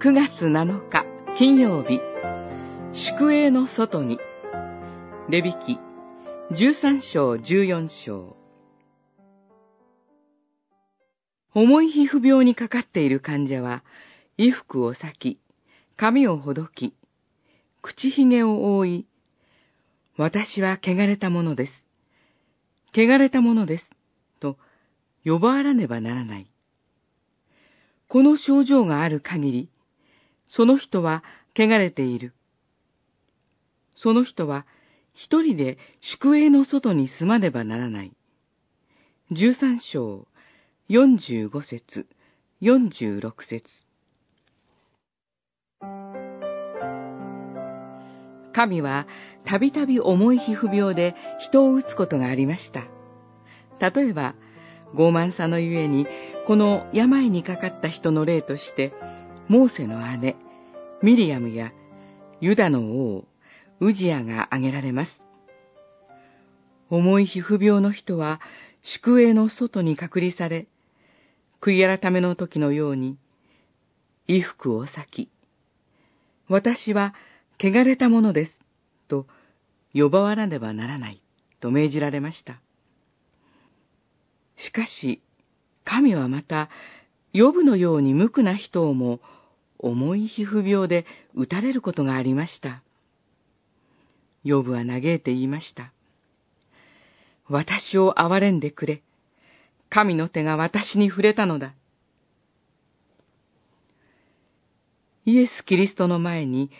9月7日金曜日、宿営の外に、レビキ13章14章。重い皮膚病にかかっている患者は、衣服を裂き、髪をほどき、口ひげを覆い、私は汚れたものです。汚れたものです。と、呼ばわらねばならない。この症状がある限り、その人は汚れている。その人は一人で宿営の外に住まねばならない。十三章、四十五節、四十六節。神はたびたび重い皮膚病で人を打つことがありました。例えば、傲慢さのゆえに、この病にかかった人の例として、モーセの姉、ミリアムやユダの王、ウジアが挙げられます。重い皮膚病の人は宿営の外に隔離され、悔い改めの時のように、衣服を裂き、私は汚れたものです、と呼ばわらねばならない、と命じられました。しかし、神はまた、予部のように無垢な人をも重い皮膚病で打たれることがありました。ヨブは嘆いて言いました。私を憐れんでくれ。神の手が私に触れたのだ。イエス・キリストの前に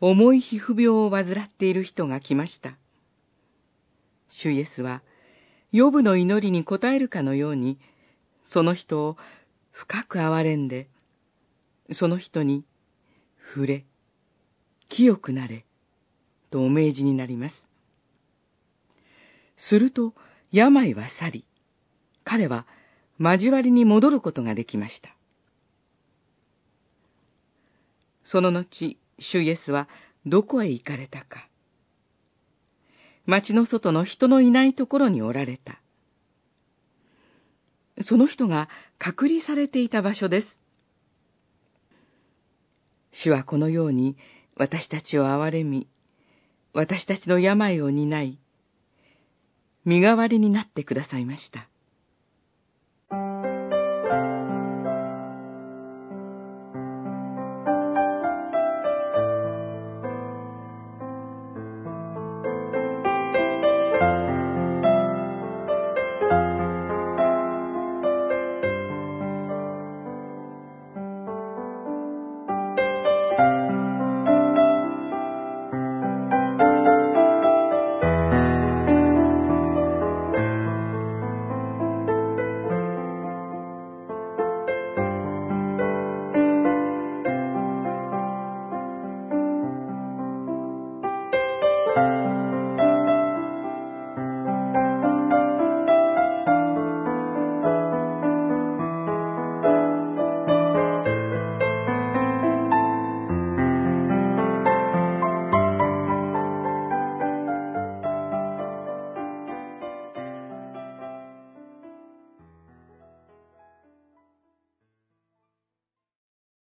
重い皮膚病を患っている人が来ました。主イエスは、ヨブの祈りに応えるかのように、その人を深く憐れんで、その人に、触れ、清くなれ、とお命じになります。すると、病は去り、彼は交わりに戻ることができました。その後、主イエスはどこへ行かれたか。町の外の人のいないところにおられた。その人が隔離されていた場所です。主はこのように私たちを憐れみ、私たちの病を担い、身代わりになってくださいました。